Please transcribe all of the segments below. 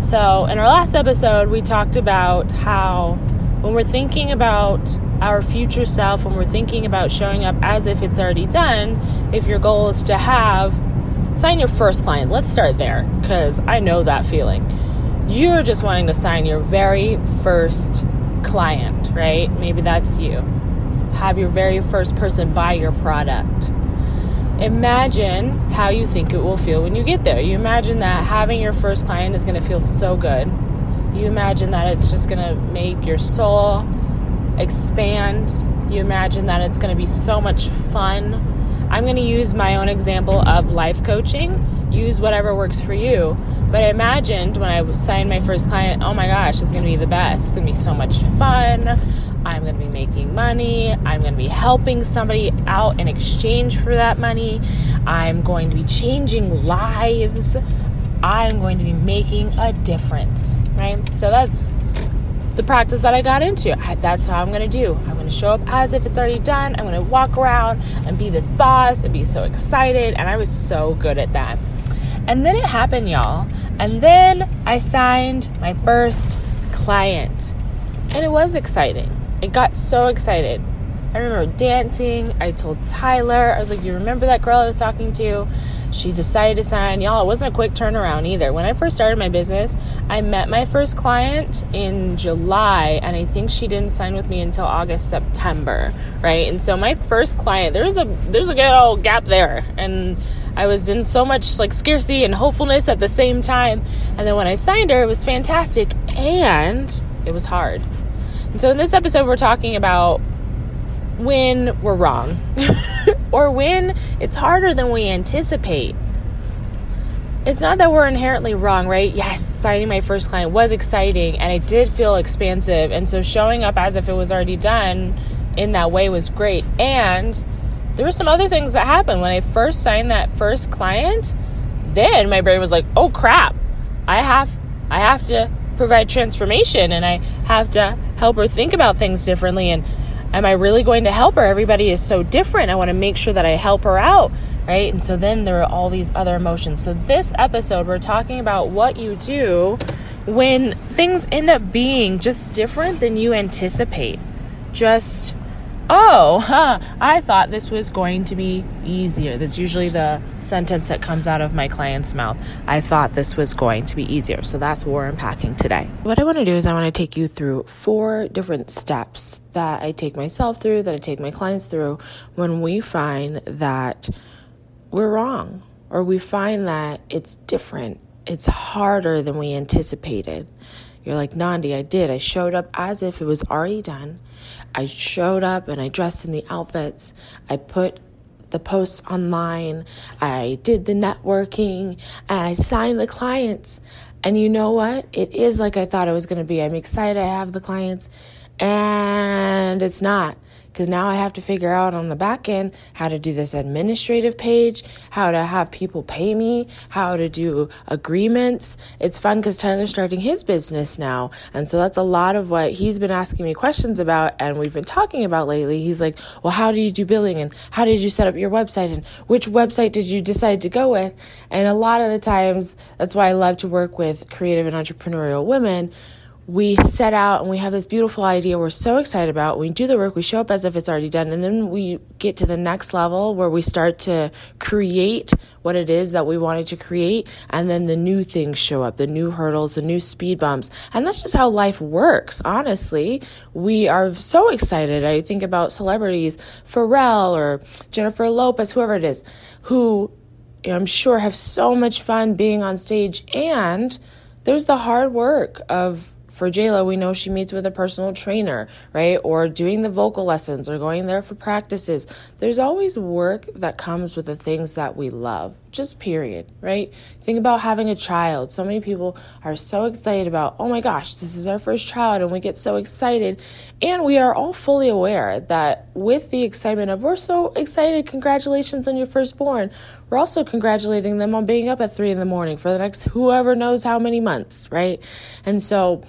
So, in our last episode, we talked about how when we're thinking about our future self, when we're thinking about showing up as if it's already done, if your goal is to have, sign your first client. Let's start there because I know that feeling. You're just wanting to sign your very first client, right? Maybe that's you. Have your very first person buy your product imagine how you think it will feel when you get there. You imagine that having your first client is going to feel so good. You imagine that it's just going to make your soul expand. You imagine that it's going to be so much fun. I'm going to use my own example of life coaching. Use whatever works for you. But I imagined when I signed my first client, oh my gosh, it's going to be the best. It's going to be so much fun. I'm going to be making money. I'm going to be helping somebody out in exchange for that money. I'm going to be changing lives. I'm going to be making a difference, right? So that's the practice that I got into. That's how I'm going to do. I'm going to show up as if it's already done. I'm going to walk around and be this boss and be so excited. And I was so good at that. And then it happened, y'all. And then I signed my first client. And it was exciting. I got so excited. I remember dancing. I told Tyler, I was like, You remember that girl I was talking to? She decided to sign. Y'all, it wasn't a quick turnaround either. When I first started my business, I met my first client in July, and I think she didn't sign with me until August, September, right? And so my first client, there's a there's a good old gap there, and I was in so much like scarcity and hopefulness at the same time. And then when I signed her, it was fantastic, and it was hard and so in this episode, we're talking about when we're wrong or when it's harder than we anticipate. It's not that we're inherently wrong, right? Yes, signing my first client was exciting and it did feel expansive. And so showing up as if it was already done in that way was great. And there were some other things that happened when I first signed that first client. Then my brain was like, "Oh crap. I have I have to provide transformation and I have to help her think about things differently and am I really going to help her? Everybody is so different. I want to make sure that I help her out, right? And so then there are all these other emotions. So this episode we're talking about what you do when things end up being just different than you anticipate. Just oh, huh, I thought this was going to be easier. That's usually the sentence that comes out of my client's mouth. I thought this was going to be easier. So that's what we're unpacking today. What I want to do is I want to take you through four different steps that I take myself through, that I take my clients through when we find that we're wrong or we find that it's different. It's harder than we anticipated. You're like, Nandi, I did. I showed up as if it was already done. I showed up and I dressed in the outfits. I put the posts online. I did the networking and I signed the clients. And you know what? It is like I thought it was going to be. I'm excited I have the clients and it's not because now I have to figure out on the back end how to do this administrative page, how to have people pay me, how to do agreements. It's fun because Tyler's starting his business now. And so that's a lot of what he's been asking me questions about and we've been talking about lately. He's like, well, how do you do billing and how did you set up your website and which website did you decide to go with? And a lot of the times, that's why I love to work with creative and entrepreneurial women we set out and we have this beautiful idea we're so excited about. We do the work, we show up as if it's already done, and then we get to the next level where we start to create what it is that we wanted to create, and then the new things show up, the new hurdles, the new speed bumps. And that's just how life works, honestly. We are so excited. I think about celebrities, Pharrell or Jennifer Lopez, whoever it is, who I'm sure have so much fun being on stage and there's the hard work of for JLo, we know she meets with a personal trainer, right? Or doing the vocal lessons or going there for practices. There's always work that comes with the things that we love. just period, right? Think about having a child. So many people are so excited about, oh my gosh, this is our first child, and we get so excited. And we are all fully aware that with the excitement of, we're so excited, congratulations on your firstborn, we're also congratulating them on being up at three in the morning for the next whoever knows how many months, right? And so,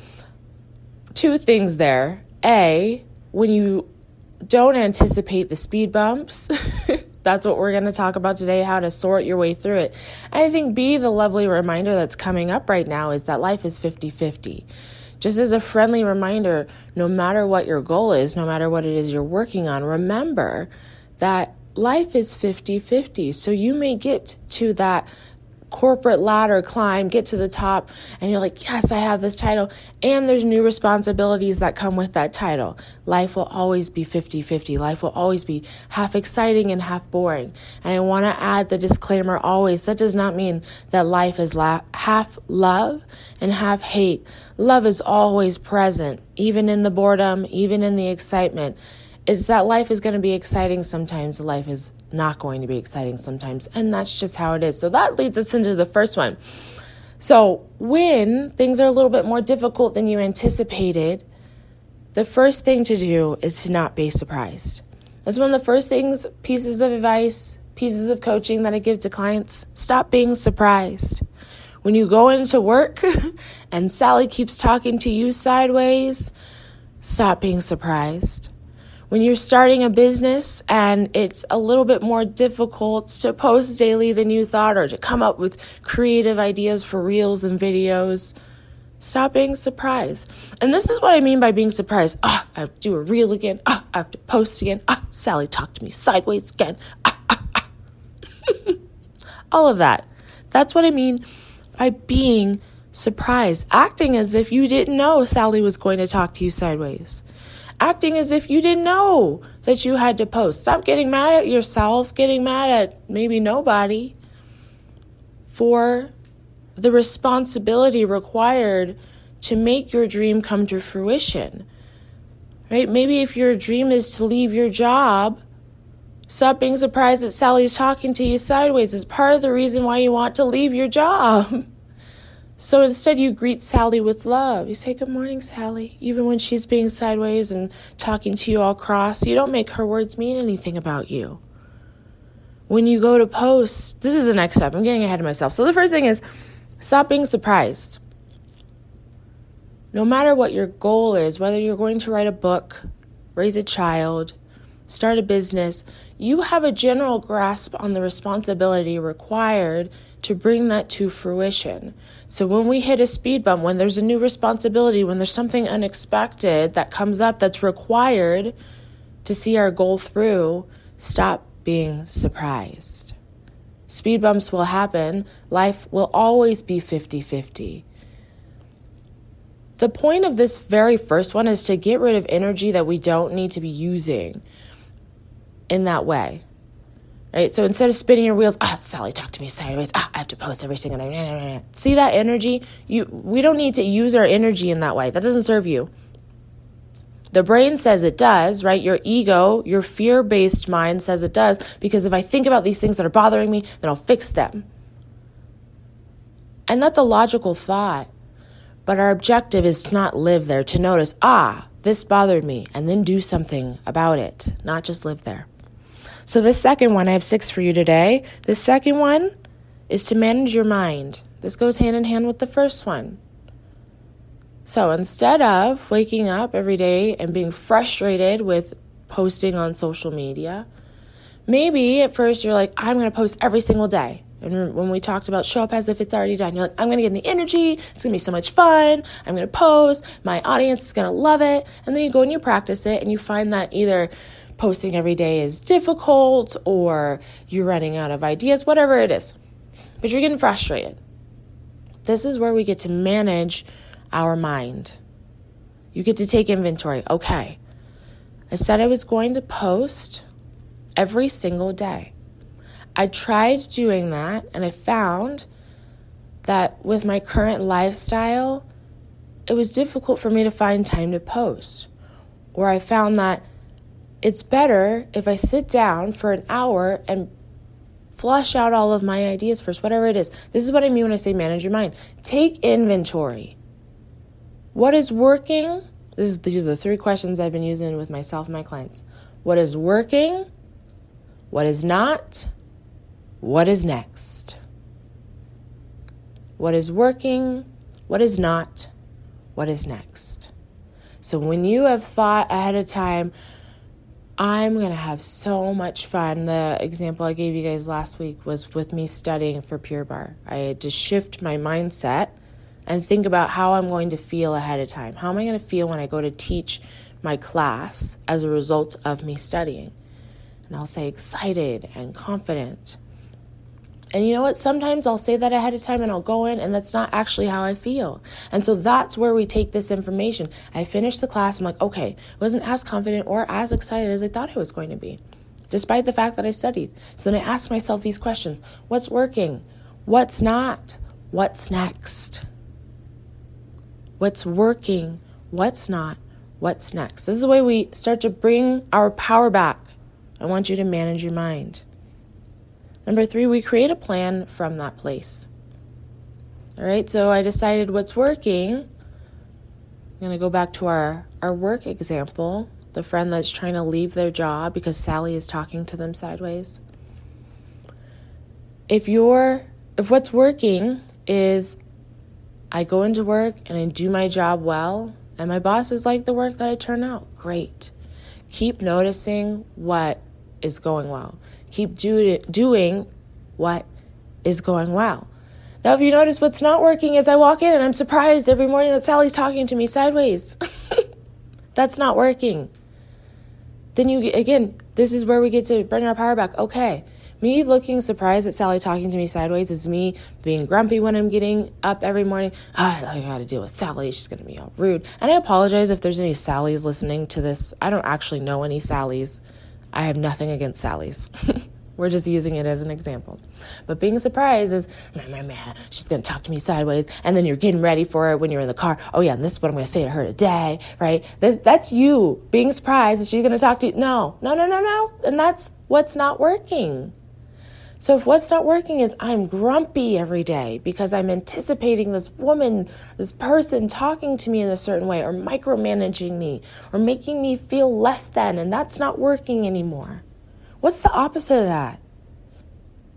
two things there. A, when you don't anticipate the speed bumps, that's what we're going to talk about today how to sort your way through it. I think B, the lovely reminder that's coming up right now is that life is 50 50. Just as a friendly reminder, no matter what your goal is, no matter what it is you're working on, remember that life is 50 50. So you may get to that corporate ladder climb, get to the top, and you're like, yes, I have this title. And there's new responsibilities that come with that title. Life will always be 50 50. Life will always be half exciting and half boring. And I want to add the disclaimer always that does not mean that life is la- half love and half hate. Love is always present, even in the boredom, even in the excitement. It's that life is going to be exciting sometimes, life is not going to be exciting sometimes, and that's just how it is. So that leads us into the first one. So, when things are a little bit more difficult than you anticipated, the first thing to do is to not be surprised. That's one of the first things, pieces of advice, pieces of coaching that I give to clients. Stop being surprised. When you go into work and Sally keeps talking to you sideways, stop being surprised when you're starting a business and it's a little bit more difficult to post daily than you thought or to come up with creative ideas for reels and videos, stop being surprised. And this is what I mean by being surprised. Ah, I have to do a reel again. Ah, I have to post again. Ah, Sally talked to me sideways again. Ah, ah, ah. All of that. That's what I mean by being surprised, acting as if you didn't know Sally was going to talk to you sideways acting as if you didn't know that you had to post. Stop getting mad at yourself, getting mad at maybe nobody for the responsibility required to make your dream come to fruition. Right? Maybe if your dream is to leave your job, stop being surprised that Sally's talking to you sideways is part of the reason why you want to leave your job. So instead, you greet Sally with love. You say, Good morning, Sally. Even when she's being sideways and talking to you all cross, you don't make her words mean anything about you. When you go to post, this is the next step. I'm getting ahead of myself. So the first thing is stop being surprised. No matter what your goal is, whether you're going to write a book, raise a child, start a business, you have a general grasp on the responsibility required to bring that to fruition. So when we hit a speed bump, when there's a new responsibility, when there's something unexpected that comes up that's required to see our goal through, stop being surprised. Speed bumps will happen. Life will always be 50 50. The point of this very first one is to get rid of energy that we don't need to be using in that way. Right? So instead of spinning your wheels, ah, oh, Sally talked to me sideways. Ah, I have to post every single day. See that energy? You we don't need to use our energy in that way. That doesn't serve you. The brain says it does, right? Your ego, your fear based mind says it does because if I think about these things that are bothering me, then I'll fix them. And that's a logical thought. But our objective is to not live there, to notice, ah, this bothered me, and then do something about it, not just live there. So, the second one, I have six for you today. The second one is to manage your mind. This goes hand in hand with the first one. So, instead of waking up every day and being frustrated with posting on social media, maybe at first you're like, I'm going to post every single day. And when we talked about show up as if it's already done, you're like, I'm going to get the energy. It's going to be so much fun. I'm going to post. My audience is going to love it. And then you go and you practice it and you find that either posting every day is difficult or you're running out of ideas, whatever it is. But you're getting frustrated. This is where we get to manage our mind. You get to take inventory. Okay, I said I was going to post every single day. I tried doing that and I found that with my current lifestyle, it was difficult for me to find time to post. Or I found that it's better if I sit down for an hour and flush out all of my ideas first, whatever it is. This is what I mean when I say manage your mind. Take inventory. What is working? This is, these are the three questions I've been using with myself and my clients. What is working? What is not? What is next? What is working? What is not? What is next? So when you have thought ahead of time, I'm going to have so much fun. The example I gave you guys last week was with me studying for Pure Barre. I had to shift my mindset and think about how I'm going to feel ahead of time. How am I going to feel when I go to teach my class as a result of me studying? And I'll say excited and confident. And you know what? Sometimes I'll say that ahead of time and I'll go in, and that's not actually how I feel. And so that's where we take this information. I finish the class, I'm like, okay, I wasn't as confident or as excited as I thought I was going to be, despite the fact that I studied. So then I ask myself these questions What's working? What's not? What's next? What's working? What's not? What's next? This is the way we start to bring our power back. I want you to manage your mind. Number three, we create a plan from that place. All right, so I decided what's working. I'm going to go back to our, our work example the friend that's trying to leave their job because Sally is talking to them sideways. If you're, if what's working is I go into work and I do my job well, and my bosses like the work that I turn out, great. Keep noticing what is going well keep do- doing what is going well. Now, if you notice what's not working is I walk in and I'm surprised every morning that Sally's talking to me sideways. That's not working. Then you, again, this is where we get to bring our power back. Okay, me looking surprised at Sally talking to me sideways is me being grumpy when I'm getting up every morning. Oh, I gotta deal with Sally. She's gonna be all rude. And I apologize if there's any Sallys listening to this. I don't actually know any Sallys. I have nothing against Sally's. We're just using it as an example. But being surprised is, man, man, man, she's going to talk to me sideways. And then you're getting ready for it when you're in the car. Oh, yeah, and this is what I'm going to say to her today, right? This, that's you being surprised that she's going to talk to you. No, no, no, no, no. And that's what's not working. So if what's not working is I'm grumpy every day because I'm anticipating this woman, this person talking to me in a certain way or micromanaging me or making me feel less than, and that's not working anymore. What's the opposite of that?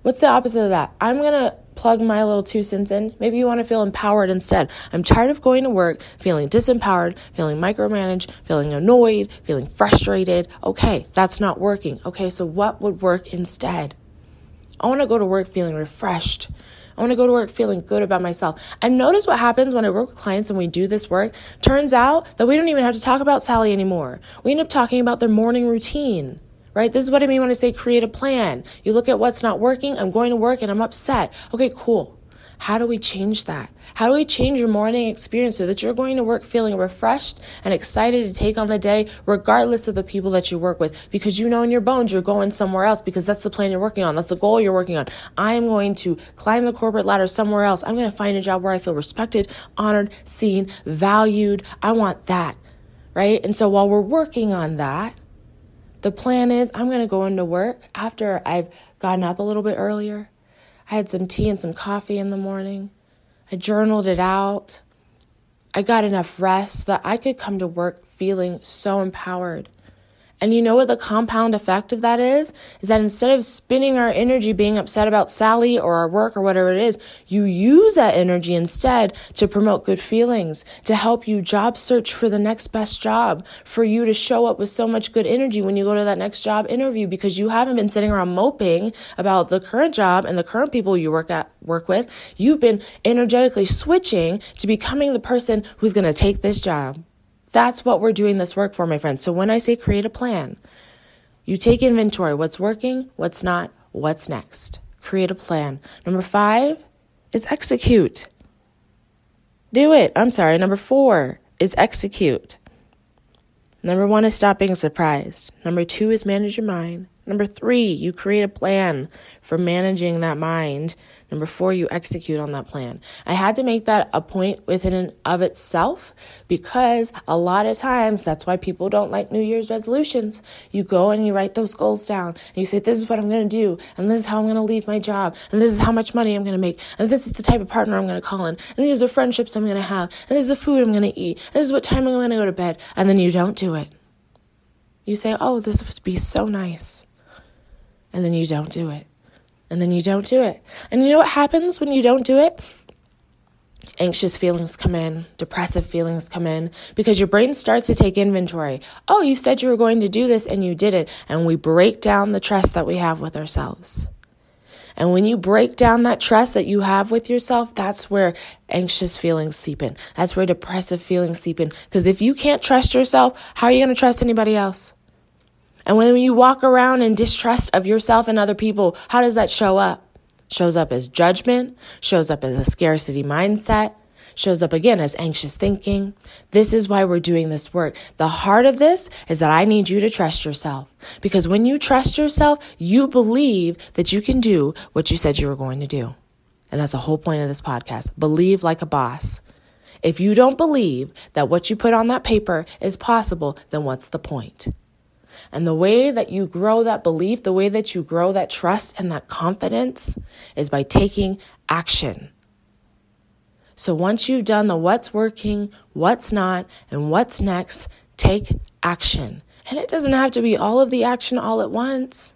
What's the opposite of that? I'm going to plug my little two cents in. Maybe you want to feel empowered instead. I'm tired of going to work feeling disempowered, feeling micromanaged, feeling annoyed, feeling frustrated. Okay, that's not working. Okay, so what would work instead? I want to go to work feeling refreshed. I want to go to work feeling good about myself. And notice what happens when I work with clients and we do this work. Turns out that we don't even have to talk about Sally anymore. We end up talking about their morning routine right? This is what I mean when I say create a plan. You look at what's not working. I'm going to work and I'm upset. Okay, cool. How do we change that? How do we change your morning experience so that you're going to work feeling refreshed and excited to take on the day, regardless of the people that you work with? Because you know in your bones you're going somewhere else because that's the plan you're working on. That's the goal you're working on. I am going to climb the corporate ladder somewhere else. I'm going to find a job where I feel respected, honored, seen, valued. I want that, right? And so while we're working on that, the plan is I'm going to go into work after I've gotten up a little bit earlier. I had some tea and some coffee in the morning. I journaled it out. I got enough rest so that I could come to work feeling so empowered. And you know what the compound effect of that is? Is that instead of spending our energy being upset about Sally or our work or whatever it is, you use that energy instead to promote good feelings, to help you job search for the next best job, for you to show up with so much good energy when you go to that next job interview because you haven't been sitting around moping about the current job and the current people you work at work with. You've been energetically switching to becoming the person who's going to take this job. That's what we're doing this work for, my friends. So when I say create a plan, you take inventory what's working, what's not, what's next. Create a plan. Number five is execute. Do it. I'm sorry. Number four is execute. Number one is stop being surprised. Number two is manage your mind. Number three, you create a plan for managing that mind. Number four, you execute on that plan. I had to make that a point within and of itself because a lot of times that's why people don't like New Year's resolutions. You go and you write those goals down and you say, This is what I'm going to do, and this is how I'm going to leave my job, and this is how much money I'm going to make, and this is the type of partner I'm going to call in, and these are friendships I'm going to have, and this is the food I'm going to eat, and this is what time I'm going to go to bed, and then you don't do it. You say, Oh, this would be so nice and then you don't do it. And then you don't do it. And you know what happens when you don't do it? Anxious feelings come in, depressive feelings come in, because your brain starts to take inventory. Oh, you said you were going to do this and you didn't. And we break down the trust that we have with ourselves. And when you break down that trust that you have with yourself, that's where anxious feelings seep in. That's where depressive feelings seep in. Because if you can't trust yourself, how are you going to trust anybody else? And when you walk around in distrust of yourself and other people, how does that show up? Shows up as judgment, shows up as a scarcity mindset, shows up again as anxious thinking. This is why we're doing this work. The heart of this is that I need you to trust yourself. Because when you trust yourself, you believe that you can do what you said you were going to do. And that's the whole point of this podcast. Believe like a boss. If you don't believe that what you put on that paper is possible, then what's the point? And the way that you grow that belief, the way that you grow that trust and that confidence is by taking action. So once you've done the what's working, what's not, and what's next, take action. And it doesn't have to be all of the action all at once.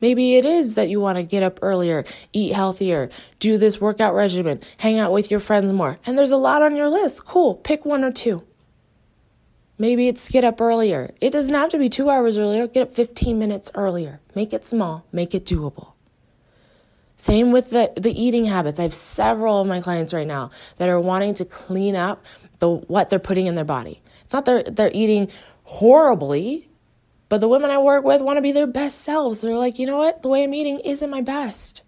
Maybe it is that you want to get up earlier, eat healthier, do this workout regimen, hang out with your friends more. And there's a lot on your list. Cool. Pick one or two. Maybe it's get up earlier. It doesn't have to be two hours earlier. Get up 15 minutes earlier. Make it small, make it doable. Same with the, the eating habits. I have several of my clients right now that are wanting to clean up the what they're putting in their body. It's not they're they're eating horribly, but the women I work with want to be their best selves. They're like, you know what? The way I'm eating isn't my best.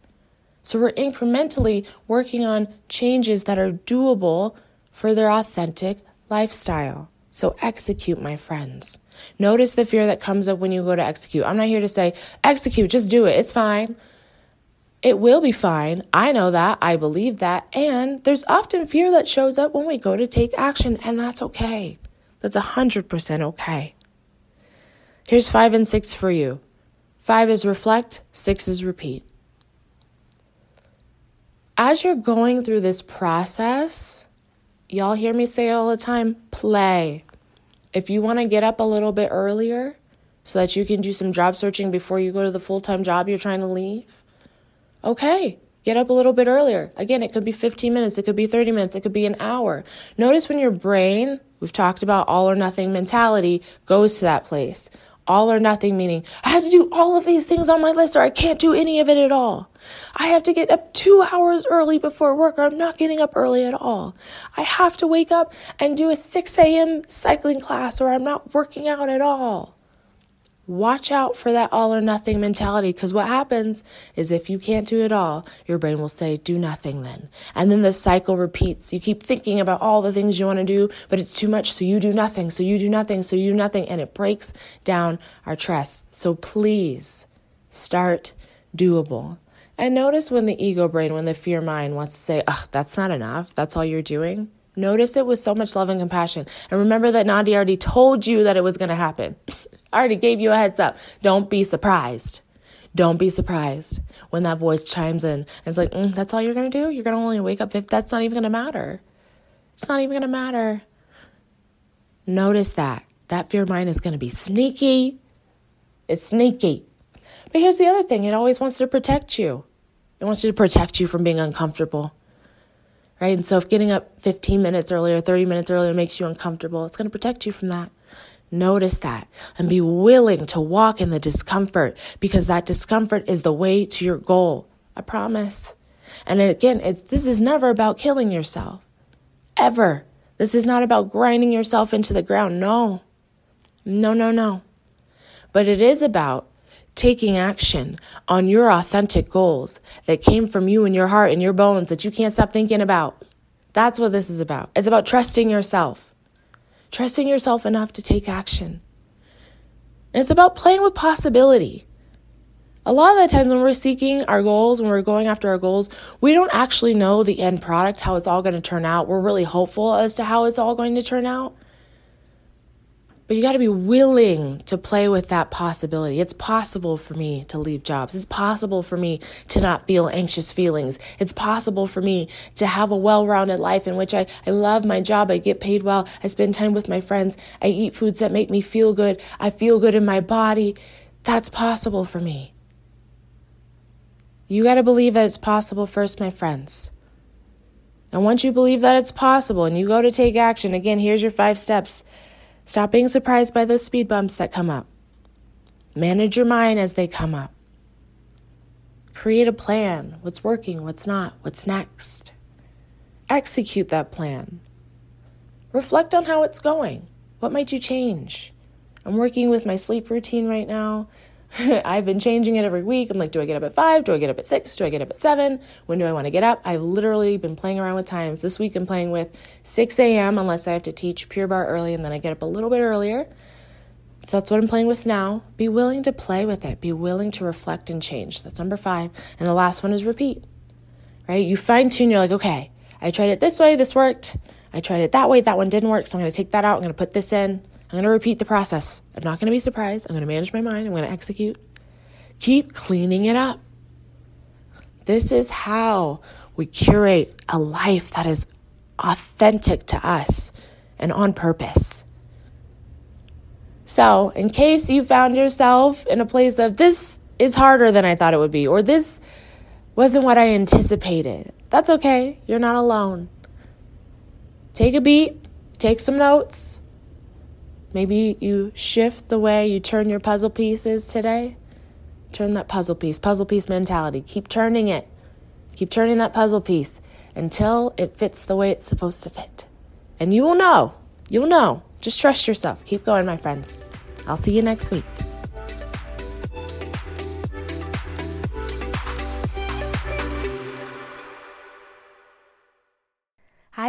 So we're incrementally working on changes that are doable for their authentic lifestyle. So execute, my friends. Notice the fear that comes up when you go to execute. I'm not here to say, execute, just do it. It's fine. It will be fine. I know that. I believe that. And there's often fear that shows up when we go to take action, and that's okay. That's 100% okay. Here's five and six for you five is reflect, six is repeat. As you're going through this process, y'all hear me say all the time play. If you want to get up a little bit earlier so that you can do some job searching before you go to the full time job you're trying to leave, okay, get up a little bit earlier. Again, it could be 15 minutes, it could be 30 minutes, it could be an hour. Notice when your brain, we've talked about all or nothing mentality, goes to that place. All or nothing meaning I have to do all of these things on my list or I can't do any of it at all. I have to get up two hours early before work or I'm not getting up early at all. I have to wake up and do a 6 a.m. cycling class or I'm not working out at all. Watch out for that all or nothing mentality because what happens is if you can't do it all, your brain will say, do nothing then. And then the cycle repeats. You keep thinking about all the things you want to do, but it's too much, so you do nothing, so you do nothing, so you do nothing, and it breaks down our trust. So please start doable. And notice when the ego brain, when the fear mind wants to say, ugh, that's not enough, that's all you're doing. Notice it with so much love and compassion. And remember that Nandi already told you that it was going to happen. I already gave you a heads up. Don't be surprised. Don't be surprised when that voice chimes in it's like, mm, that's all you're going to do? You're going to only wake up if that's not even going to matter. It's not even going to matter. Notice that. That fear mind is going to be sneaky. It's sneaky. But here's the other thing it always wants to protect you, it wants you to protect you from being uncomfortable. Right? And so if getting up 15 minutes earlier, 30 minutes earlier makes you uncomfortable, it's going to protect you from that. Notice that and be willing to walk in the discomfort because that discomfort is the way to your goal. I promise. And again, it, this is never about killing yourself. Ever. This is not about grinding yourself into the ground. No. No, no, no. But it is about taking action on your authentic goals that came from you and your heart and your bones that you can't stop thinking about. That's what this is about. It's about trusting yourself trusting yourself enough to take action. And it's about playing with possibility. a lot of the times when we're seeking our goals, when we're going after our goals, we don't actually know the end product, how it's all going to turn out. We're really hopeful as to how it's all going to turn out. But you got to be willing to play with that possibility. It's possible for me to leave jobs. It's possible for me to not feel anxious feelings. It's possible for me to have a well rounded life in which I, I love my job. I get paid well. I spend time with my friends. I eat foods that make me feel good. I feel good in my body. That's possible for me. You got to believe that it's possible first, my friends. And once you believe that it's possible and you go to take action, again, here's your five steps. Stop being surprised by those speed bumps that come up. Manage your mind as they come up. Create a plan what's working, what's not, what's next. Execute that plan. Reflect on how it's going. What might you change? I'm working with my sleep routine right now. I've been changing it every week. I'm like, do I get up at five? Do I get up at six? Do I get up at seven? When do I want to get up? I've literally been playing around with times. This week I'm playing with 6 a.m. unless I have to teach Pure Barre early and then I get up a little bit earlier. So that's what I'm playing with now. Be willing to play with it. Be willing to reflect and change. That's number five. And the last one is repeat. Right? You fine tune. You're like, okay, I tried it this way. This worked. I tried it that way. That one didn't work. So I'm going to take that out. I'm going to put this in. I'm going to repeat the process. I'm not going to be surprised. I'm going to manage my mind. I'm going to execute. Keep cleaning it up. This is how we curate a life that is authentic to us and on purpose. So, in case you found yourself in a place of this is harder than I thought it would be, or this wasn't what I anticipated, that's okay. You're not alone. Take a beat, take some notes, Maybe you shift the way you turn your puzzle pieces today. Turn that puzzle piece, puzzle piece mentality. Keep turning it. Keep turning that puzzle piece until it fits the way it's supposed to fit. And you will know. You'll know. Just trust yourself. Keep going, my friends. I'll see you next week.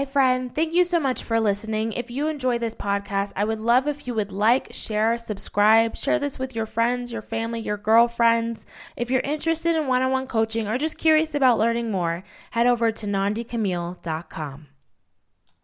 Friend. Thank you so much for listening. If you enjoy this podcast, I would love if you would like, share, subscribe, share this with your friends, your family, your girlfriends. If you're interested in one on one coaching or just curious about learning more, head over to nandicamille.com.